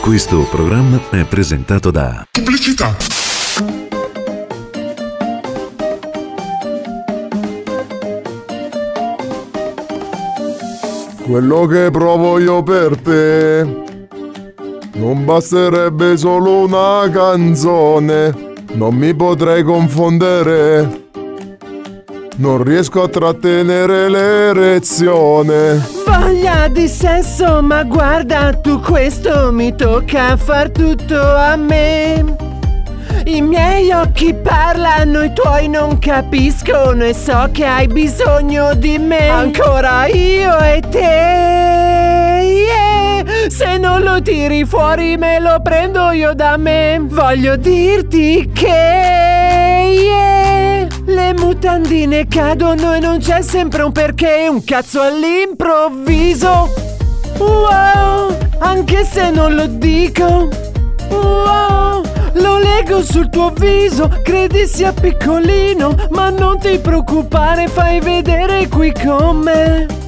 Questo programma è presentato da Pubblicità. Quello che provo io per te non basterebbe solo una canzone, non mi potrei confondere. Non riesco a trattenere l'erezione. Voglia di sesso, ma guarda tu questo mi tocca far tutto a me. I miei occhi parlano, i tuoi non capiscono e so che hai bisogno di me. Ancora io e te. Se non lo tiri fuori me lo prendo io da me. Voglio dirti che le mutandine cadono e non c'è sempre un perché, un cazzo all'improvviso. Wow, anche se non lo dico. Wow, lo leggo sul tuo viso, credi sia piccolino, ma non ti preoccupare, fai vedere qui con me.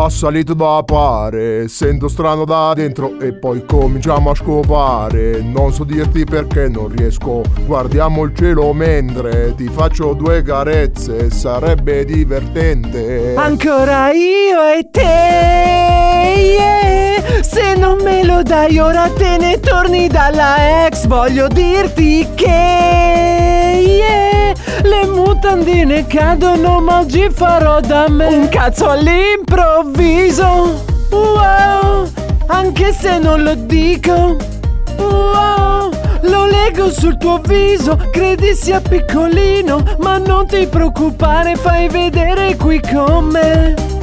Ha salito da pare, sento strano da dentro e poi cominciamo a scopare. Non so dirti perché non riesco, guardiamo il cielo mentre ti faccio due carezze, sarebbe divertente. Ancora io e te, yeah. Se non me lo dai ora te ne torni dalla ex, voglio dirti che. Le mutandine cadono ma oggi farò da me Un cazzo all'improvviso, wow. Anche se non lo dico, wow. Lo leggo sul tuo viso, credi sia piccolino, ma non ti preoccupare, fai vedere qui con me.